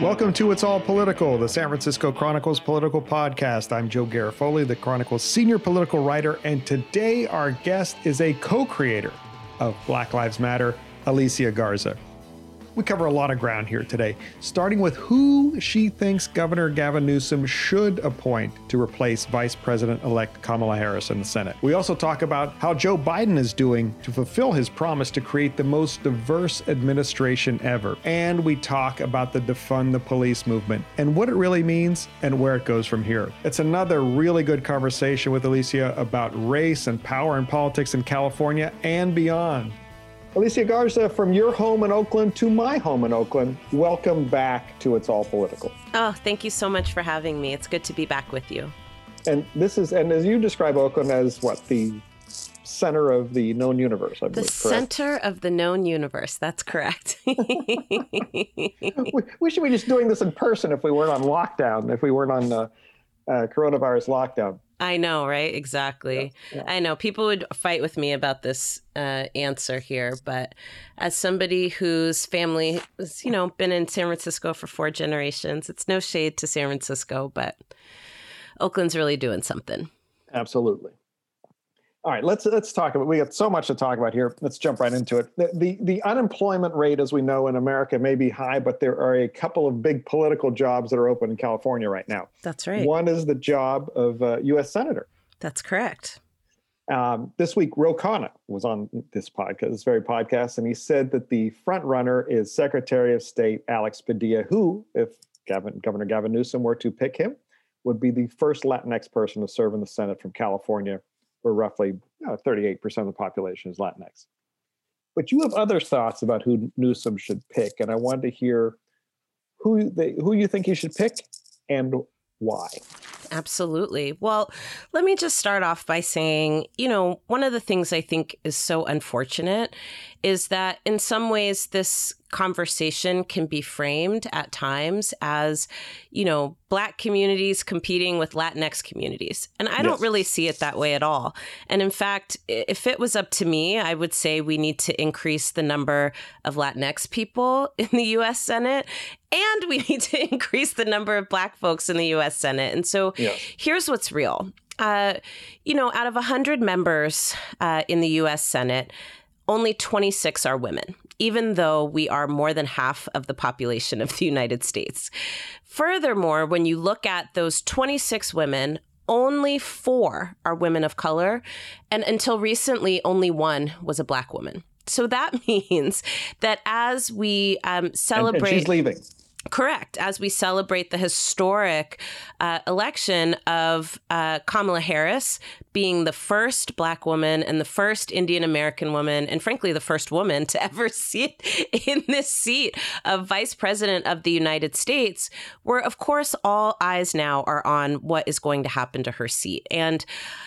Welcome to It's All Political, the San Francisco Chronicles political podcast. I'm Joe Garofoli, the Chronicles senior political writer, and today our guest is a co creator of Black Lives Matter, Alicia Garza. We cover a lot of ground here today, starting with who she thinks Governor Gavin Newsom should appoint to replace Vice President elect Kamala Harris in the Senate. We also talk about how Joe Biden is doing to fulfill his promise to create the most diverse administration ever. And we talk about the defund the police movement and what it really means and where it goes from here. It's another really good conversation with Alicia about race and power and politics in California and beyond. Alicia Garza, from your home in Oakland to my home in Oakland, welcome back to It's All Political. Oh, thank you so much for having me. It's good to be back with you. And this is, and as you describe Oakland as what, the center of the known universe, I The believe, correct? center of the known universe. That's correct. we, we should be just doing this in person if we weren't on lockdown, if we weren't on uh, uh, coronavirus lockdown. I know, right? Exactly. Yeah. I know people would fight with me about this uh, answer here, but as somebody whose family has, you know, been in San Francisco for four generations, it's no shade to San Francisco, but Oakland's really doing something. Absolutely. All right, let's let's talk about. We got so much to talk about here. Let's jump right into it. The, the the unemployment rate, as we know in America, may be high, but there are a couple of big political jobs that are open in California right now. That's right. One is the job of uh, U.S. senator. That's correct. Um, this week, Ro Khanna was on this podcast, this very podcast, and he said that the front runner is Secretary of State Alex Padilla, who, if Gavin, Governor Gavin Newsom were to pick him, would be the first Latinx person to serve in the Senate from California, where roughly you know, 38% of the population is Latinx. But you have other thoughts about who Newsom should pick, and I wanted to hear who who you think he should pick and why. Absolutely. Well, let me just start off by saying, you know, one of the things I think is so unfortunate is that in some ways this conversation can be framed at times as, you know, Black communities competing with Latinx communities. And I don't really see it that way at all. And in fact, if it was up to me, I would say we need to increase the number of Latinx people in the US Senate and we need to increase the number of Black folks in the US Senate. And so Yes. here's what's real. Uh, you know, out of 100 members uh, in the US Senate, only 26 are women, even though we are more than half of the population of the United States. Furthermore, when you look at those 26 women, only four are women of color. And until recently, only one was a black woman. So that means that as we um, And- and celebrate. she's leaving. Correct. As we celebrate the historic uh, election of uh, Kamala Harris being the first Black woman and the first Indian American woman, and frankly, the first woman to ever sit in this seat of Vice President of the United States, where, of course, all eyes now are on what is going to happen to her seat. And,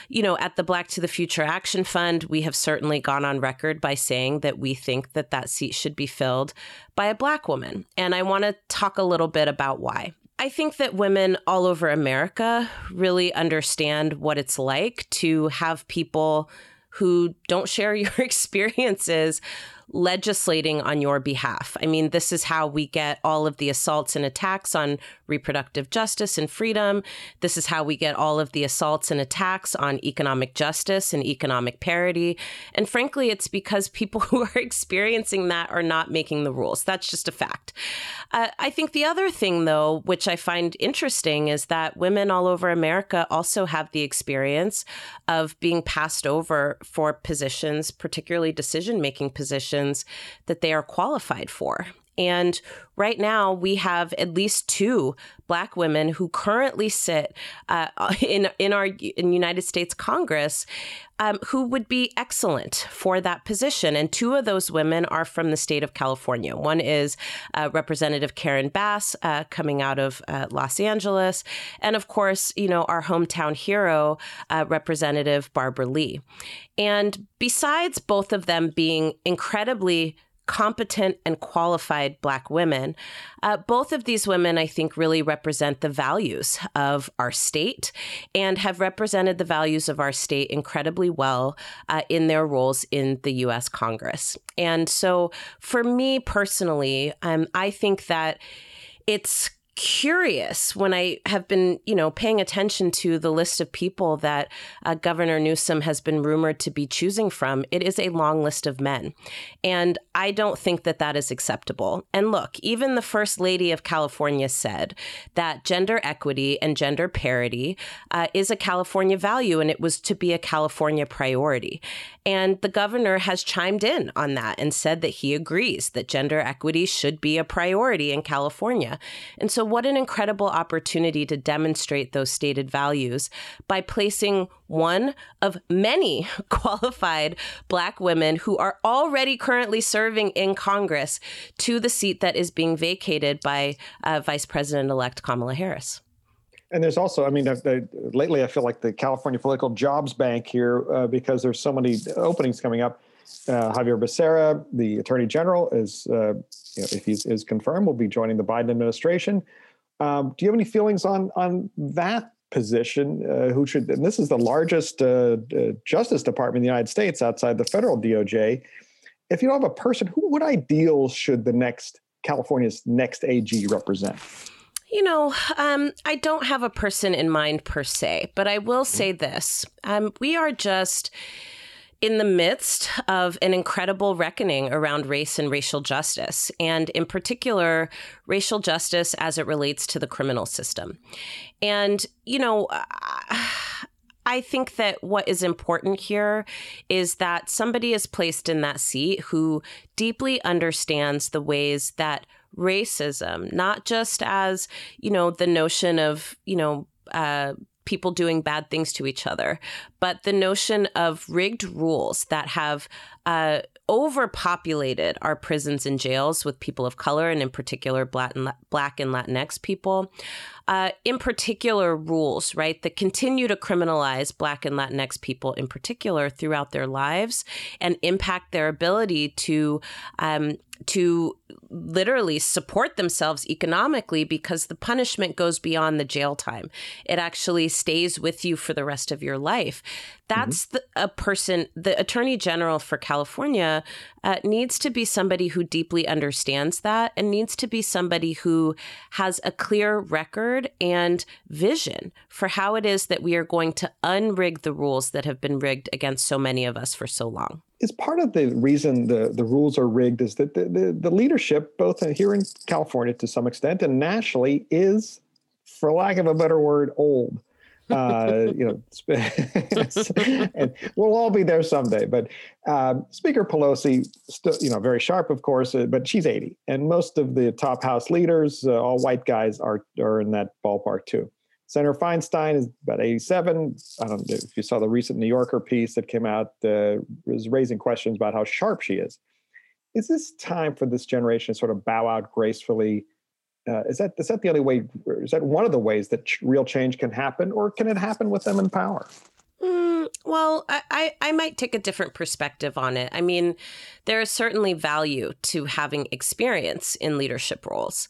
you know, at the Black to the Future Action Fund, we have certainly gone on record by saying that we think that that seat should be filled by a Black woman. And I want to talk a little bit about why. I think that women all over America really understand what it's like to have people who don't share your experiences legislating on your behalf. I mean, this is how we get all of the assaults and attacks on reproductive justice and freedom. This is how we get all of the assaults and attacks on economic justice and economic parity. And frankly, it's because people who are experiencing that are not making the rules. That's just a fact. Uh, I think the other thing, though, which I find interesting, is that women all over America also have the experience of being passed over for positions, particularly decision making positions, that they are qualified for. And right now, we have at least two black women who currently sit uh, in in our in United States Congress um, who would be excellent for that position. And two of those women are from the state of California. One is uh, Representative Karen Bass, uh, coming out of uh, Los Angeles, and of course, you know our hometown hero, uh, Representative Barbara Lee. And besides both of them being incredibly competent and qualified Black women. Uh, both of these women, I think, really represent the values of our state and have represented the values of our state incredibly well uh, in their roles in the US Congress. And so, for me personally, um, I think that it's curious when I have been, you know, paying attention to the list of people that uh, Governor Newsom has been rumored to be choosing from. It is a long list of men. And I don't think that that is acceptable. And look, even the First Lady of California said that gender equity and gender parity uh, is a California value and it was to be a California priority. And the governor has chimed in on that and said that he agrees that gender equity should be a priority in California. And so what an incredible opportunity to demonstrate those stated values by placing one of many qualified Black women who are already currently serving in Congress to the seat that is being vacated by uh, Vice President elect Kamala Harris. And there's also, I mean, lately I feel like the California Political Jobs Bank here uh, because there's so many openings coming up. Uh, Xavier Becerra, the Attorney General, is uh, you know, if he's is confirmed, will be joining the Biden administration. Um, do you have any feelings on on that position? Uh, who should? And this is the largest uh, uh, Justice Department in the United States outside the federal DOJ. If you don't have a person, who what ideals should the next California's next AG represent? You know, um, I don't have a person in mind per se, but I will say this: um, we are just in the midst of an incredible reckoning around race and racial justice, and in particular, racial justice as it relates to the criminal system. And, you know, I think that what is important here is that somebody is placed in that seat who deeply understands the ways that racism, not just as, you know, the notion of, you know, uh, people doing bad things to each other, but the notion of rigged rules that have uh, overpopulated our prisons and jails with people of color, and in particular, Black and, Latinx people. Uh, in particular, rules, right, that continue to criminalize Black and Latinx people in particular throughout their lives and impact their ability to um, to literally support themselves economically because the punishment goes beyond the jail time. It actually stays with you for the rest of your life. That's mm-hmm. the, a person, the attorney general for California uh, needs to be somebody who deeply understands that and needs to be somebody who has a clear record and vision for how it is that we are going to unrig the rules that have been rigged against so many of us for so long is part of the reason the, the rules are rigged is that the, the, the, leadership, both here in California to some extent and nationally, is, for lack of a better word, old. Uh, you know, and we'll all be there someday. But um, Speaker Pelosi, still, you know, very sharp, of course, uh, but she's 80, and most of the top House leaders, uh, all white guys, are are in that ballpark too. Senator Feinstein is about 87. I don't know if you saw the recent New Yorker piece that came out, uh, was raising questions about how sharp she is. Is this time for this generation to sort of bow out gracefully? Uh, is that is that the only way? Is that one of the ways that ch- real change can happen, or can it happen with them in power? Well, I, I might take a different perspective on it. I mean, there is certainly value to having experience in leadership roles.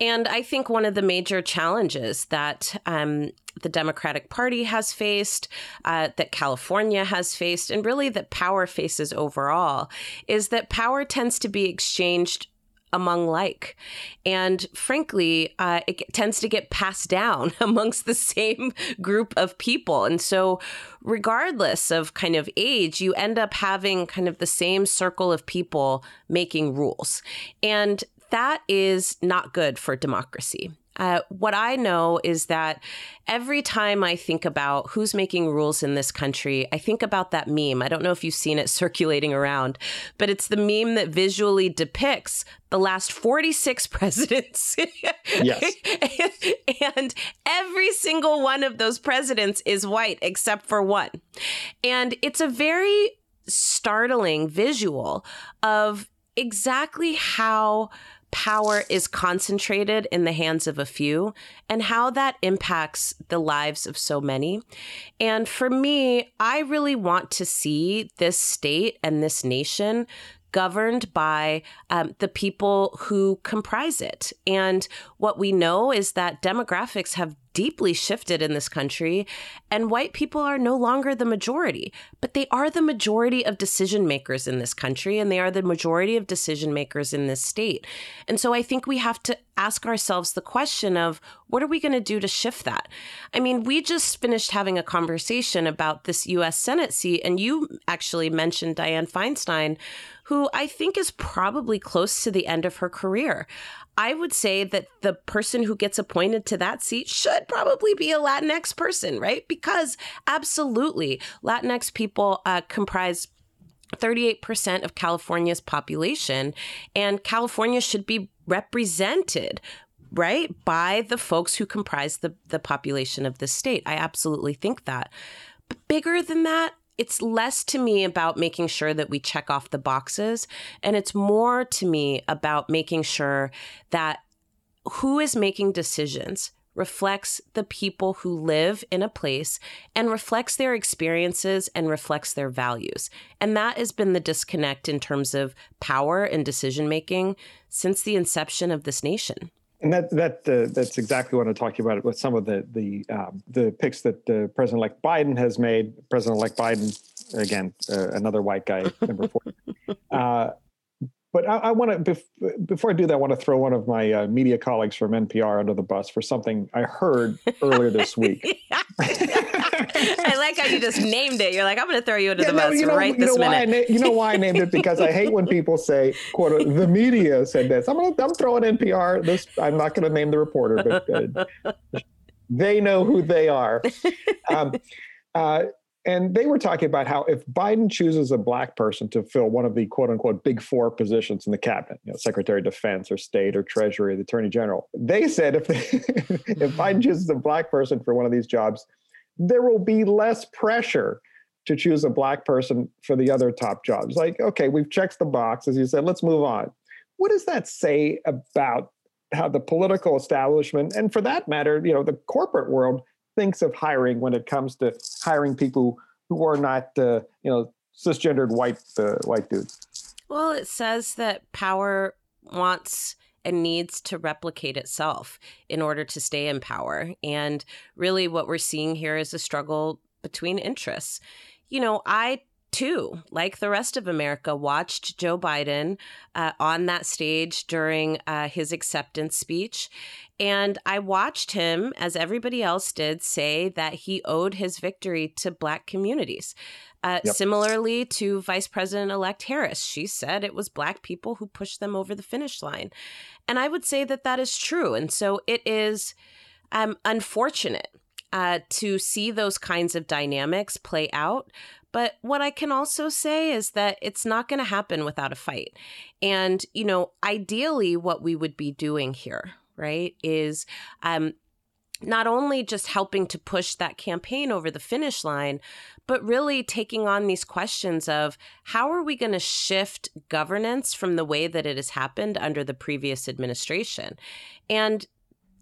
And I think one of the major challenges that um, the Democratic Party has faced, uh, that California has faced, and really that power faces overall, is that power tends to be exchanged among like. And frankly, uh, it tends to get passed down amongst the same group of people. And so, regardless of kind of age, you end up having kind of the same circle of people making rules. And that is not good for democracy. Uh, what I know is that every time I think about who's making rules in this country, I think about that meme. I don't know if you've seen it circulating around, but it's the meme that visually depicts the last 46 presidents. yes. and every single one of those presidents is white except for one. And it's a very startling visual of exactly how power is concentrated in the hands of a few and how that impacts the lives of so many. And for me, I really want to see this state and this nation governed by um, the people who comprise it. And what we know is that demographics have deeply shifted in this country, and white people are no longer the majority, but they are the majority of decision makers in this country, and they are the majority of decision makers in this state. And so I think we have to ask ourselves the question of what are we going to do to shift that? I mean, we just finished having a conversation about this US Senate seat, and you actually mentioned Dianne Feinstein, who I think is probably close to the end of her career. I would say that the person who gets appointed to that seat should probably be a Latinx person, right? Because absolutely, Latinx people uh, comprise 38% of California's population, and California should be represented right by the folks who comprise the, the population of the state. I absolutely think that. But bigger than that, it's less to me about making sure that we check off the boxes and it's more to me about making sure that who is making decisions reflects the people who live in a place and reflects their experiences and reflects their values. And that has been the disconnect in terms of power and decision making since the inception of this nation. And that that uh, that's exactly what I'm talking about with some of the the um, the picks that uh, President-elect Biden has made. President-elect Biden, again, uh, another white guy, number four. But I, I want to bef- before I do that, I want to throw one of my uh, media colleagues from NPR under the bus for something I heard earlier this week. I like how you just named it. You're like, I'm going to throw you under yeah, the no, bus you know, right you this know minute. Why na- you know why I named it? Because I hate when people say, "quote The media said this." I'm going to I'm throwing NPR. This I'm not going to name the reporter, but uh, they know who they are. Um, uh, and they were talking about how if Biden chooses a black person to fill one of the quote unquote big four positions in the cabinet, you know, Secretary of Defense or State or Treasury, the Attorney General, they said if, they, if mm-hmm. Biden chooses a black person for one of these jobs, there will be less pressure to choose a black person for the other top jobs. Like, okay, we've checked the box, as you said, let's move on. What does that say about how the political establishment, and for that matter, you know, the corporate world thinks of hiring when it comes to hiring people who are not, uh, you know, cisgendered white uh, white dudes? Well, it says that power wants and needs to replicate itself in order to stay in power. And really, what we're seeing here is a struggle between interests. You know, I too, like the rest of America, watched Joe Biden uh, on that stage during uh, his acceptance speech. And I watched him, as everybody else did, say that he owed his victory to Black communities. Uh, yep. Similarly to Vice President elect Harris, she said it was Black people who pushed them over the finish line. And I would say that that is true. And so it is um, unfortunate uh, to see those kinds of dynamics play out. But what I can also say is that it's not going to happen without a fight. And, you know, ideally, what we would be doing here, right, is um, not only just helping to push that campaign over the finish line, but really taking on these questions of how are we going to shift governance from the way that it has happened under the previous administration? And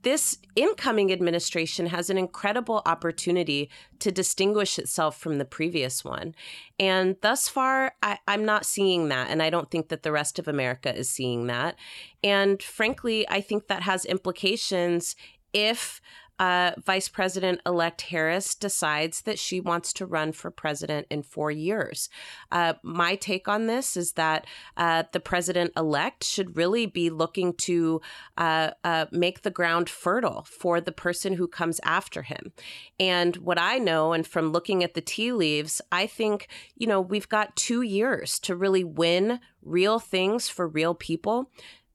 this incoming administration has an incredible opportunity to distinguish itself from the previous one. And thus far, I, am not seeing that. And I don't think that the rest of America is seeing that. And frankly, I think that has implications if uh, Vice President elect Harris decides that she wants to run for president in four years. Uh, my take on this is that uh, the president elect should really be looking to uh, uh, make the ground fertile for the person who comes after him. And what I know, and from looking at the tea leaves, I think, you know, we've got two years to really win real things for real people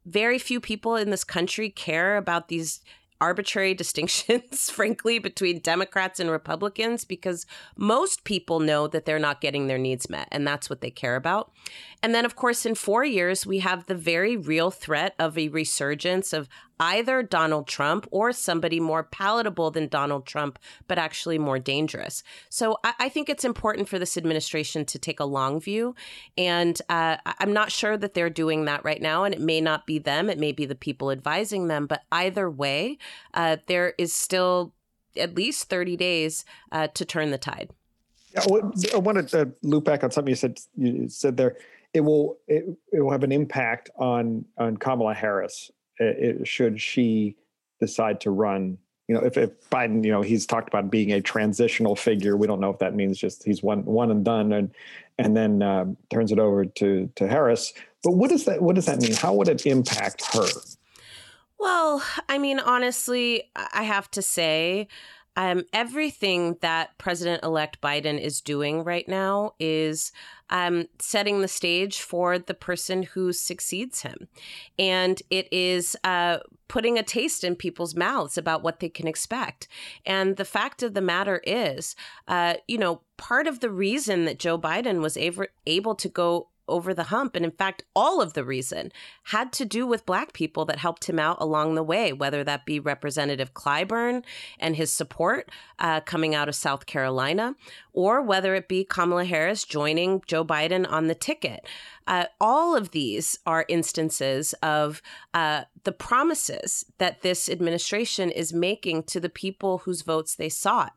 very few people in this country care about these arbitrary distinctions, frankly, between Democrats and Republicans because most people know that they're not getting their needs met, and that's what they care about. And then, of course, in four years, we have the very real threat of a resurgence of either Donald Trump or somebody more palatable than Donald Trump, but actually more dangerous. So I, I think it's important for this administration to take a long view. And uh, I'm not sure that they're doing that right now. And it may not be them, it may be the people advising them. But either way, uh, there is still at least 30 days uh, to turn the tide. I wanted to loop back on something you said. You said there it will it, it will have an impact on on Kamala Harris it, should she decide to run. You know, if, if Biden, you know, he's talked about being a transitional figure. We don't know if that means just he's one one and done, and and then uh, turns it over to to Harris. But what does that what does that mean? How would it impact her? Well, I mean, honestly, I have to say, um, everything that President elect Biden is doing right now is um, setting the stage for the person who succeeds him. And it is uh, putting a taste in people's mouths about what they can expect. And the fact of the matter is, uh, you know, part of the reason that Joe Biden was able, able to go over the hump. And in fact, all of the reason had to do with Black people that helped him out along the way, whether that be Representative Clyburn and his support uh, coming out of South Carolina, or whether it be Kamala Harris joining Joe Biden on the ticket. Uh, all of these are instances of uh, the promises that this administration is making to the people whose votes they sought.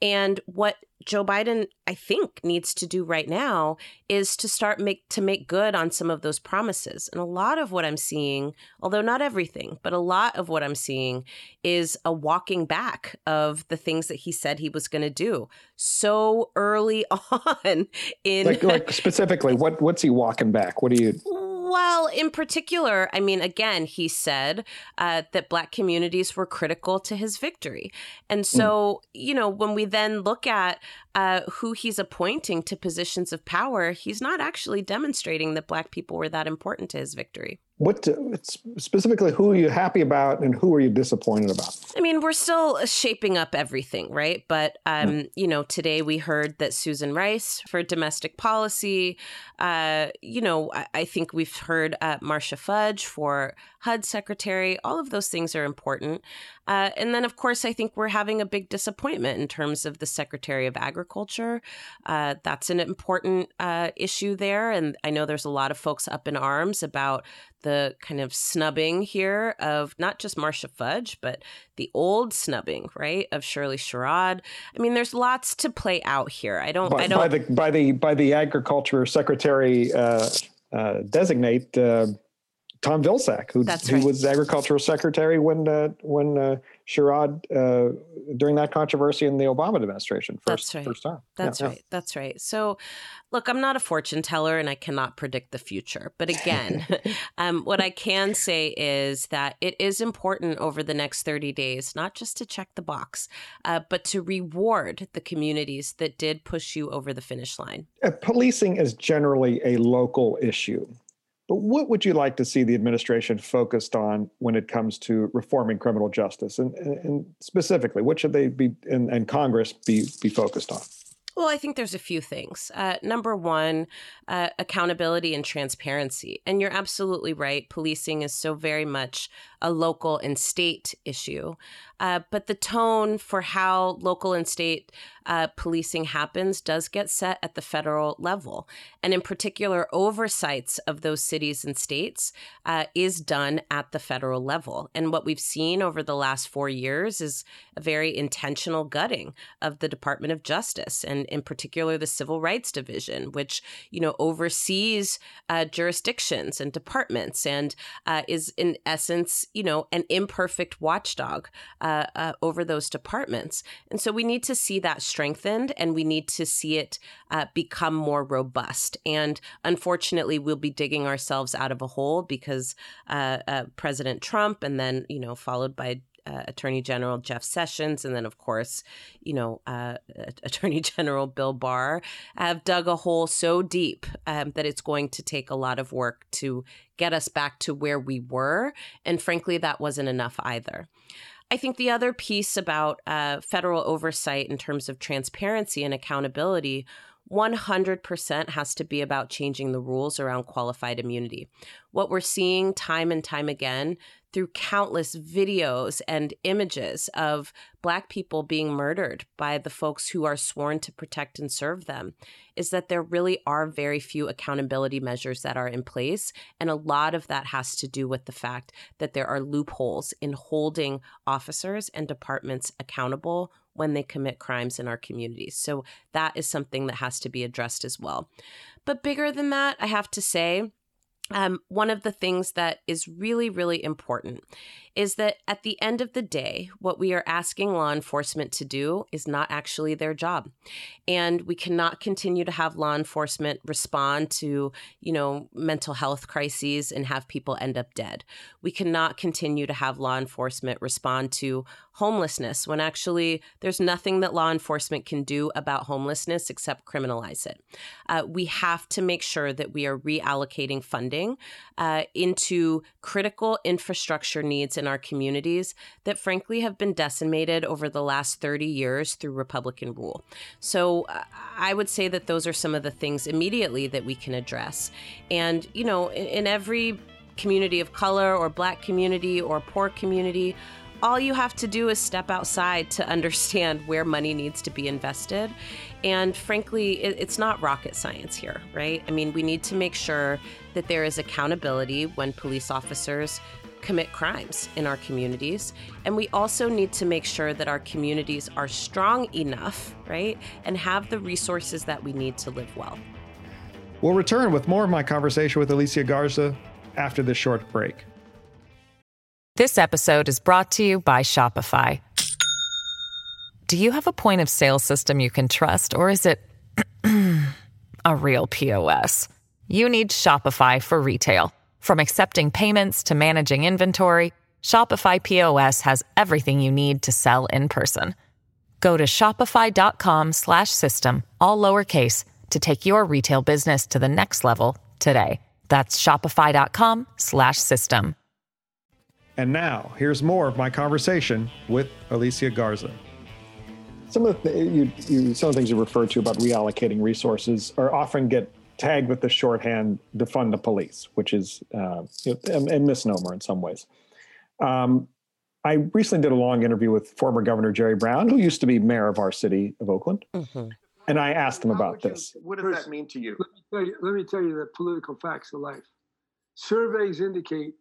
And what Joe Biden, I think, needs to do right now is to start make to make good on some of those promises. And a lot of what I'm seeing, although not everything, but a lot of what I'm seeing is a walking back of the things that he said he was going to do so early on in like, like specifically what what's he walking back? What do you mm, well, in particular, I mean, again, he said uh, that Black communities were critical to his victory. And mm. so, mm. you know, when we then look at uh, who he's appointing to positions of power, he's not actually demonstrating that Black people were that important to his victory. What specifically who are you happy about and who are you disappointed about? I mean we're still shaping up everything right? But um, mm. you know today we heard that susan rice for domestic policy uh, you know I, I, think we've heard uh, marcia fudge for hud secretary all of those things are important uh, and then, of course, I think we're having a big disappointment in terms of the Secretary of Agriculture. Uh, that's an important uh, issue there. And I know there's a lot of folks up in arms about the kind of snubbing here of not just Marcia Fudge, but the old snubbing, right, of Shirley Sherrod. I mean, there's lots to play out here. I don't. By, I don't. By the by the by the Agriculture Secretary uh, uh, designate uh, Tom Vilsack, who, right. who was agricultural secretary when uh, when uh, Sherrod uh, during that controversy in the Obama administration first That's right. first time. That's yeah, right. Yeah. That's right. So, look, I'm not a fortune teller and I cannot predict the future. But again, um, what I can say is that it is important over the next 30 days, not just to check the box, uh, but to reward the communities that did push you over the finish line. Uh, policing is generally a local issue. But what would you like to see the administration focused on when it comes to reforming criminal justice? And, and specifically, what should they be and, and Congress be, be focused on? Well, I think there's a few things. Uh, number one, uh, accountability and transparency. And you're absolutely right. Policing is so very much a local and state issue. Uh, but the tone for how local and state uh, policing happens does get set at the federal level. And in particular, oversights of those cities and states uh, is done at the federal level. And what we've seen over the last four years is a very intentional gutting of the Department of Justice, and in particular, the Civil Rights Division, which, you know, oversees uh, jurisdictions and departments and uh, is, in essence, you know, an imperfect watchdog uh, uh, over those departments. And so we need to see that strengthened and we need to see it uh, become more robust. And unfortunately, we'll be digging ourselves out of a hole because uh, uh, President Trump and then, you know, followed by uh, Attorney General Jeff Sessions, and then, of course, you know, uh, Attorney General Bill Barr have dug a hole so deep um, that it's going to take a lot of work to get us back to where we were. And frankly, that wasn't enough either. I think the other piece about uh, federal oversight in terms of transparency and accountability 100% has to be about changing the rules around qualified immunity. What we're seeing time and time again through countless videos and images of Black people being murdered by the folks who are sworn to protect and serve them is that there really are very few accountability measures that are in place. And a lot of that has to do with the fact that there are loopholes in holding officers and departments accountable when they commit crimes in our communities. So that is something that has to be addressed as well. But bigger than that, I have to say, um, one of the things that is really, really important is that at the end of the day, what we are asking law enforcement to do is not actually their job. And we cannot continue to have law enforcement respond to, you know, mental health crises and have people end up dead. We cannot continue to have law enforcement respond to homelessness when actually there's nothing that law enforcement can do about homelessness except criminalize it. Uh, we have to make sure that we are reallocating funding uh, into critical infrastructure needs our communities that frankly have been decimated over the last 30 years through Republican rule. So uh, I would say that those are some of the things immediately that we can address. And, you know, in, in every community of color or black community or poor community, all you have to do is step outside to understand where money needs to be invested. And frankly, it, it's not rocket science here, right? I mean, we need to make sure that there is accountability when police officers commit crimes in our communities. And we also need to make sure that our communities are strong enough, right? And have the resources that we need to live well. We'll return with more of my conversation with Alicia Garza after this short break. This episode is brought to you by Shopify. Do you have a point of sale system you can trust, or is it a real POS? You need Shopify for retail. From accepting payments to managing inventory, Shopify POS has everything you need to sell in person. Go to shopify.com/system all lowercase to take your retail business to the next level today. That's shopify.com/system. And now, here's more of my conversation with Alicia Garza. Some of the you, you, some of the things you referred to about reallocating resources are often get tagged with the shorthand defund the police, which is uh, a, a, misnomer in some ways. Um, I recently did a long interview with former Governor Jerry Brown, who used to be mayor of our city of Oakland. Mm-hmm. And I asked him about this. What does that mean to you? Let me, tell you? let me tell you the political facts of life. Surveys indicate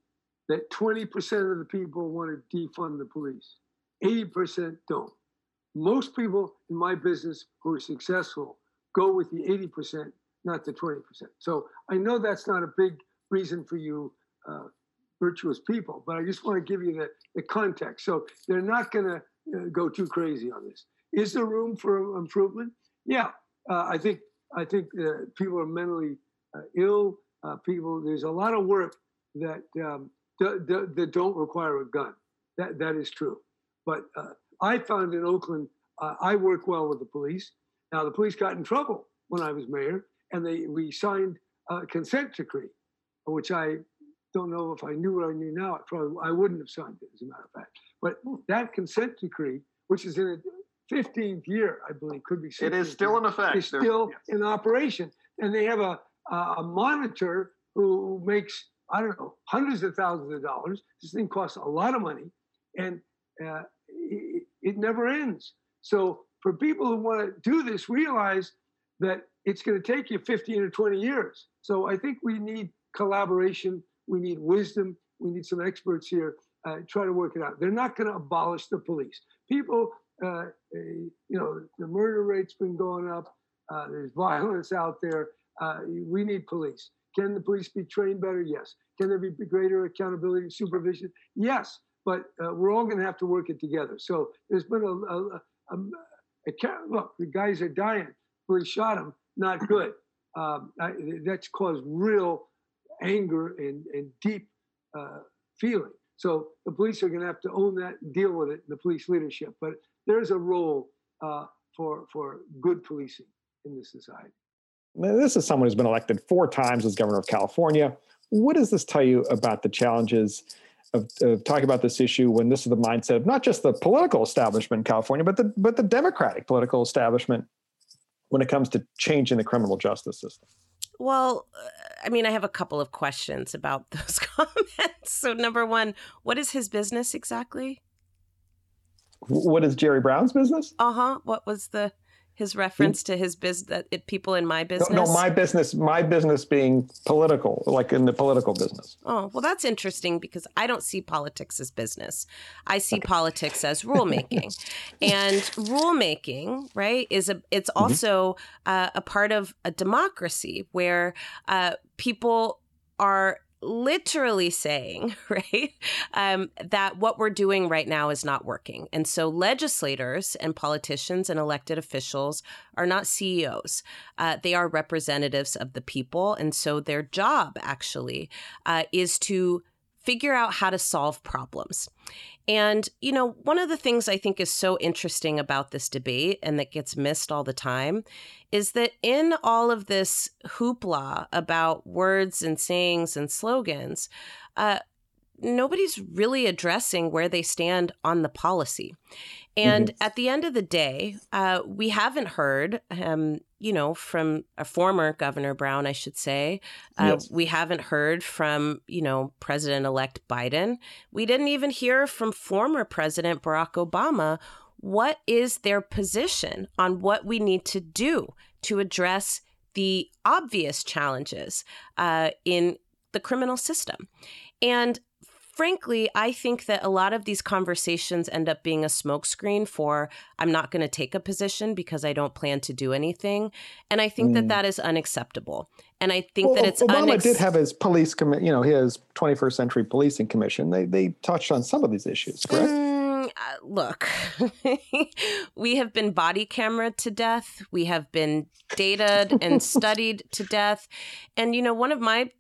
that 20% of the people want to defund the police, 80% don't. Most people in my business who are successful go with the 80%, not the 20%. So I know that's not a big reason for you uh, virtuous people, but I just want to give you the, the context. So they're not going to uh, go too crazy on this. Is there room for improvement? Yeah, uh, I think I think uh, people are mentally uh, ill. Uh, people, there's a lot of work that um, that don't require a gun. That that is true. But I found in Oakland, I work well with the police. Now the police got in trouble when I was mayor, and they we signed a consent decree, which I don't know if I knew what I knew now. I probably I wouldn't have signed it, as a matter of fact. But that consent decree, which is in its 15th year, I believe, could be. It is still in effect. It's still yes. in operation, and they have a a monitor who makes I don't know, hundreds of thousands of dollars. This thing costs a lot of money, and uh, it, it never ends. So for people who want to do this, realize that it's going to take you 15 or 20 years. So I think we need collaboration. We need wisdom. We need some experts here. Uh, try to work it out. They're not going to abolish the police. People, uh, you know, the murder rate's been going up. Uh, there's violence out there. Uh, we need police. Can the police be trained better? Yes. Can there be greater accountability and supervision? Yes. But uh, we're all going to have to work it together. So there's been a, a, a, a look, the guys are dying. Police shot him. Not good. Um, I, that's caused real anger and, and deep uh, feeling. So the police are going to have to own that and deal with it, the police leadership. But there's a role uh, for for good policing in this society. Now, This is someone who's been elected four times as governor of California. What does this tell you about the challenges of, of, talking about this issue when this is the mindset of not just the political establishment in California, but the but the democratic political establishment when it comes to changing the criminal justice system? Well, I mean, I have a couple of questions about those comments. So, number one, what is his business exactly? What is Jerry Brown's business? Uh huh. What was the his reference to his business people in my business no, no, my business my business being political like in the political business. Oh well that's interesting because i don't see politics as business. I see okay. politics as rulemaking. And rulemaking right is a it's mm-hmm. also uh, a part of a democracy where uh, people are literally saying, right, um, that what we're doing right now is not working. And so legislators and politicians and elected officials are not CEOs. Uh, they are representatives of the people. And so their job actually uh, is to figure out how to solve problems. And, you know, one of the things I think is so interesting about this debate and that gets missed all the time is that in all of this hoopla about words and sayings and slogans, uh, nobody's really addressing where they stand on the policy. And mm-hmm. at the end of the day, uh, we haven't heard, um, you know, from a former Governor Brown, I should say. Uh, yes. We haven't heard from, you know, President elect Biden. We didn't even hear from former President Barack Obama. What is their position on what we need to do to address the obvious challenges uh, in the criminal system? And frankly, I think that a lot of these conversations end up being a smokescreen for I'm not going to take a position because I don't plan to do anything, and I think mm. that that is unacceptable. And I think well, that it's Obama did have his police, commi- you know, his 21st century policing commission. They they touched on some of these issues, correct? Mm, uh, look, we have been body camera to death. We have been dated and studied to death. And, you know, one of my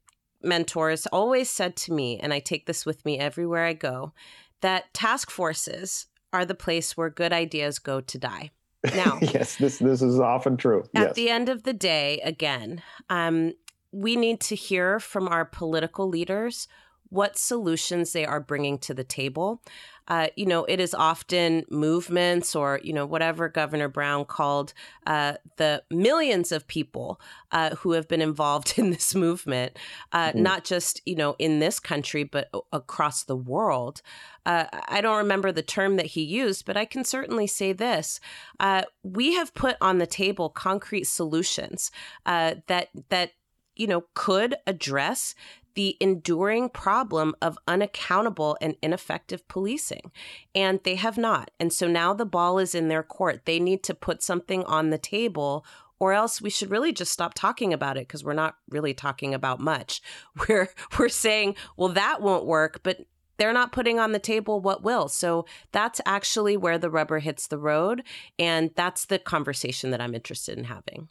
mentors always said to me, and I take this with me everywhere I go, that task forces are the place where good ideas go to die. Now, yes, this this is often true. At yes. the end of the day, again, um, we need to hear from our political leaders what solutions they are bringing to the table. Uh, you know, it is often movements or, you know, whatever Governor Brown called uh, the millions of people uh, who have been involved in this movement, mm-hmm. not just, you know, in this country, but across the world. Uh, I don't remember the term that he used, but I can certainly say this. Uh, we have put on the table concrete solutions that, that, you know, could address the enduring problem of unaccountable and ineffective policing. And they have not. And so now the ball is in their court. They need to put something on the table or else we should really just stop talking about it because we're not really talking about much. We're we're saying, well, that won't work, but they're not putting on the table what will. So that's actually where the rubber hits the road. And that's the conversation that I'm interested in having.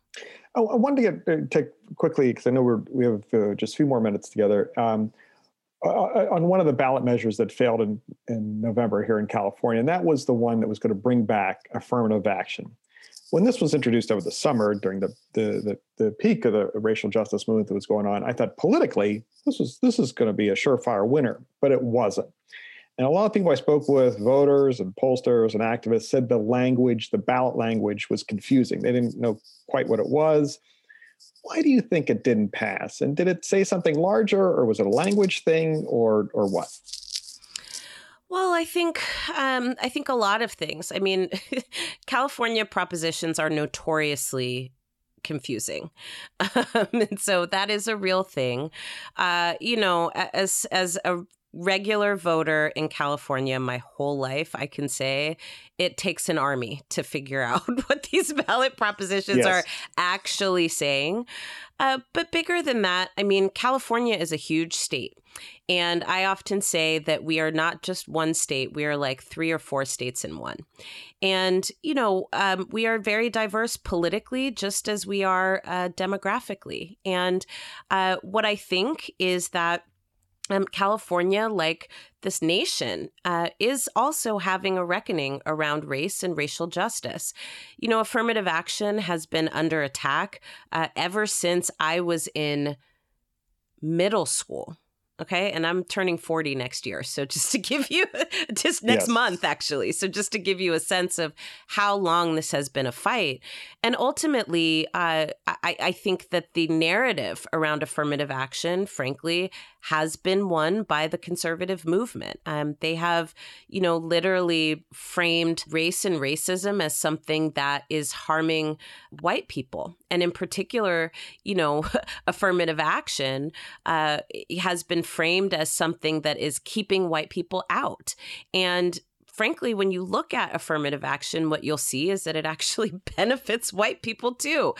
Oh, I wanted to get uh, take quickly because I know we're we have uh, just a few more minutes together. Um, uh, uh, on one of the ballot measures that failed in, in November here in California, and that was the one that was going to bring back affirmative action. When this was introduced over the summer during the, the the, the peak of the racial justice movement that was going on, I thought politically this was this is going to be a surefire winner, but it wasn't. And a lot of people I spoke with, voters and pollsters and activists, said the language, the ballot language, was confusing. They didn't know quite what it was. Why do you think it didn't pass? And did it say something larger, or was it a language thing, or or what? Well, I think um, I think a lot of things. I mean, California propositions are notoriously confusing, um, and so that is a real thing. Uh, you know, as as a regular voter in California my whole life, I can say it takes an army to figure out what these ballot propositions yes. are actually saying. Uh, but bigger than that, I mean, California is a huge state. And I often say that we are not just one state, we are like three or four states in one. And, you know, um, we are very diverse politically, just as we are uh, demographically. And uh, what I think is that um, California, like this nation, uh, is also having a reckoning around race and racial justice. You know, affirmative action has been under attack uh, ever since I was in middle school. Okay. And I'm turning 40 next year. So just to give you, just next Yes. month, actually. So just to give you a sense of how long this has been a fight. And ultimately, uh, I, I think that the narrative around affirmative action, frankly, has been won by the conservative movement. Um, they have, you know, literally framed race and racism as something that is harming white people. And in particular, you know, affirmative action uh, has been framed as something that is keeping white people out. And frankly, when you look at affirmative action, what you'll see is that it actually benefits white people too.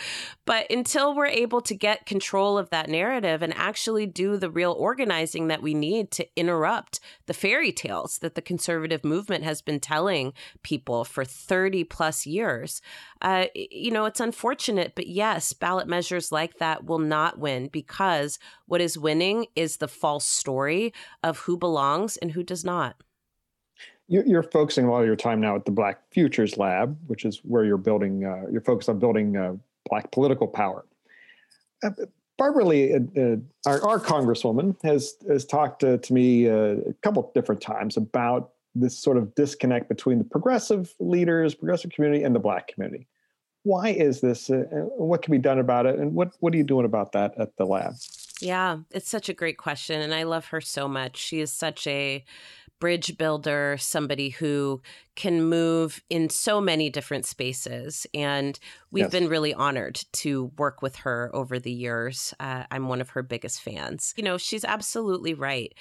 But until we're able to get control of that narrative and actually do the real organizing that we need to interrupt the fairy tales that the conservative movement has been telling people for 30 plus years, uh, you know, it's unfortunate. But yes, ballot measures like that will not win because what is winning is the false story of who belongs and who does not. You're, focusing a lot of your time now at the Black Futures Lab, which is where you're building. Uh, you're focused on building uh, Black political power. Uh, Barbara Lee, uh, uh, our, our Congresswoman, has has talked uh, to me uh, a couple different times about this sort of disconnect between the progressive leaders, progressive community, and the Black community. Why is this? What can be done about it? And what what are you doing about that at the lab? Yeah, it's such a great question. And I love her so much. She is such a bridge builder, somebody who can move in so many different spaces. And we've Yes. been really honored to work with her over the years. Uh, I'm one of her biggest fans. You know, she's absolutely right.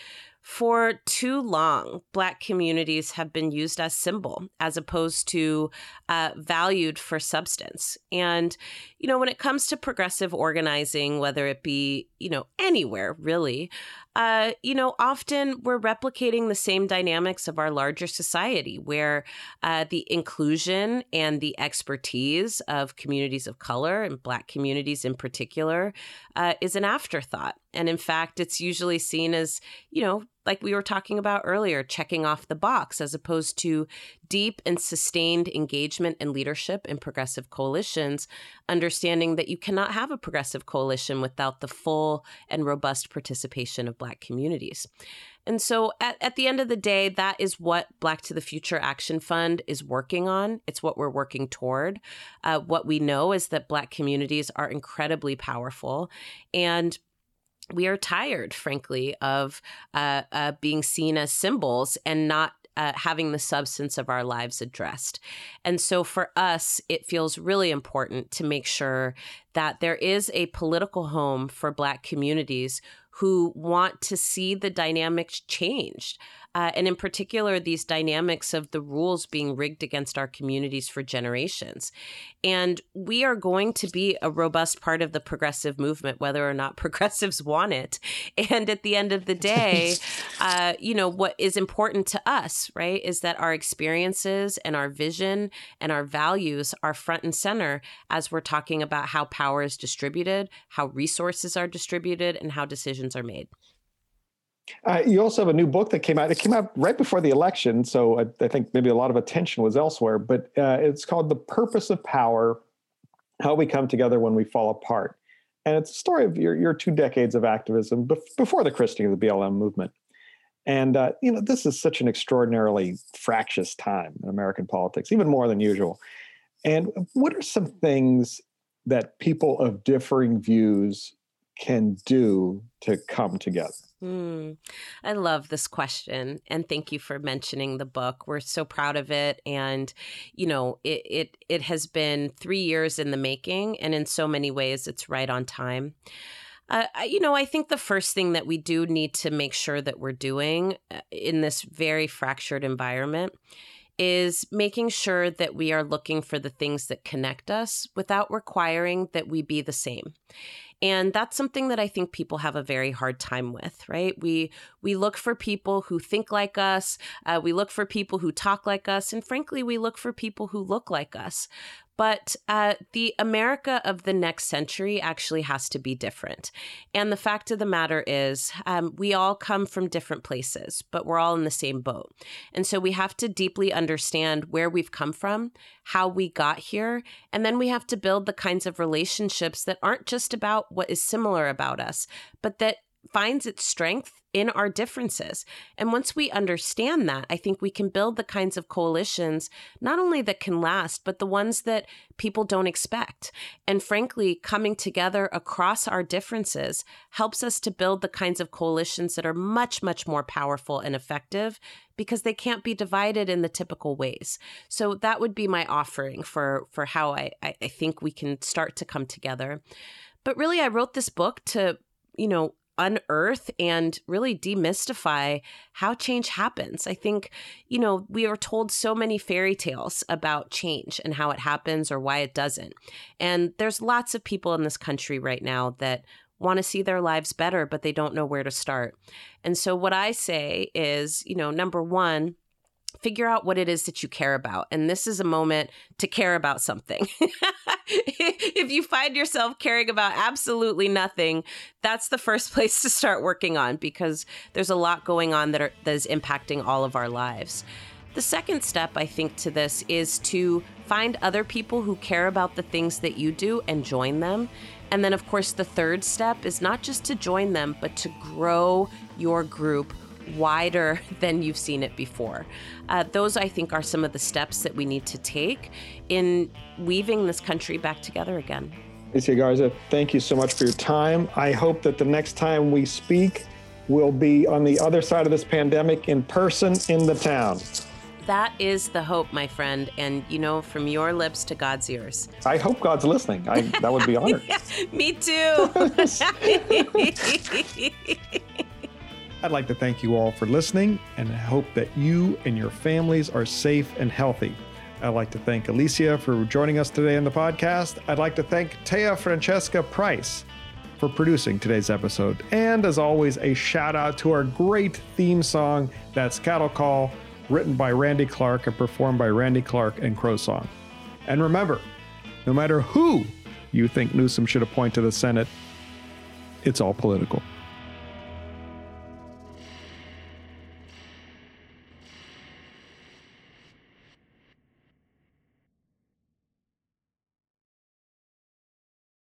For too long, Black communities have been used as symbol as opposed to uh, valued for substance. And, you know, when it comes to progressive organizing, whether it be, you know, anywhere really, uh, you know, often we're replicating the same dynamics of our larger society where uh, the inclusion and the expertise of communities of color and Black communities in particular uh, is an afterthought. And in fact, it's usually seen as, you know, like we were talking about earlier, checking off the box as opposed to deep and sustained engagement and leadership in progressive coalitions, understanding that you cannot have a progressive coalition without the full and robust participation of Black communities. And so at, at the end of the day, that is what Black to the Future Action Fund is working on. It's what we're working toward. Uh, what we know is that Black communities are incredibly powerful. And we are tired, frankly, of uh, uh, being seen as symbols and not uh, having the substance of our lives addressed. And so for us, it feels really important to make sure that there is a political home for Black communities who want to see the dynamics changed. Uh, and in particular, these dynamics of the rules being rigged against our communities for generations. And we are going to be a robust part of the progressive movement, whether or not progressives want it. And at the end of the day, uh, you know, what is important to us, right, is that our experiences and our vision and our values are front and center as we're talking about how power is distributed, how resources are distributed, and how decisions are made. Uh, you also have a new book that came out. It came out right before the election, so I, I think maybe a lot of attention was elsewhere. But uh, it's called "The Purpose of Power: How We Come Together When We Fall Apart," and it's a story of your, your two decades of activism bef- before the christening of the BLM movement. And uh, you know, this is such an extraordinarily fractious time in American politics, even more than usual. And what are some things that people of differing views can do to come together? Hmm. I love this question, and thank you for mentioning the book. We're so proud of it, and you know, it it it has been three years in the making, and in so many ways, it's right on time. Uh, you know, I think the first thing that we do need to make sure that we're doing uh, in this very fractured environment is making sure that we are looking for the things that connect us without requiring that we be the same. And that's something that I think people have a very hard time with, right? We we look for people who think like us, uh, we look for people who talk like us, and frankly, we look for people who look like us. But uh, the America of the next century actually has to be different. And the fact of the matter is, um, we all come from different places, but we're all in the same boat. And so we have to deeply understand where we've come from, how we got here, and then we have to build the kinds of relationships that aren't just about what is similar about us, but that finds its strength in our differences. And once we understand that, I think we can build the kinds of coalitions, not only that can last, but the ones that people don't expect. And frankly, coming together across our differences helps us to build the kinds of coalitions that are much, much more powerful and effective because they can't be divided in the typical ways. So that would be my offering for for how I, I think we can start to come together. But really I wrote this book to, you know, unearth and really demystify how change happens. I think, you know, we are told so many fairy tales about change and how it happens or why it doesn't. And there's lots of people in this country right now that want to see their lives better, but they don't know where to start. And so, what I say is, you know, number one, figure out what it is that you care about. And this is a moment to care about something. if you find yourself caring about absolutely nothing, that's the first place to start working on because there's a lot going on that, are, that is impacting all of our lives. The second step, I think, to this is to find other people who care about the things that you do and join them. And then, of course, the third step is not just to join them, but to grow your group wider than you've seen it before. Uh, those, I think, are some of the steps that we need to take in weaving this country back together again. Alicia Garza, thank you so much for your time. I hope that the next time we speak, we'll be on the other side of this pandemic in person in the town. That is the hope, my friend. And, you know, from your lips to God's ears. I hope God's listening. I, that would be honored. yeah, me too. I'd like to thank you all for listening and I hope that you and your families are safe and healthy. I'd like to thank Alicia for joining us today on the podcast. I'd like to thank Taya Francesca Price for producing today's episode. And as always, a shout out to our great theme song, That's Cattle Call written by Randy Clark and performed by Randy Clark and Crow Song. And remember, no matter who you think Newsom should appoint to the Senate, it's all political.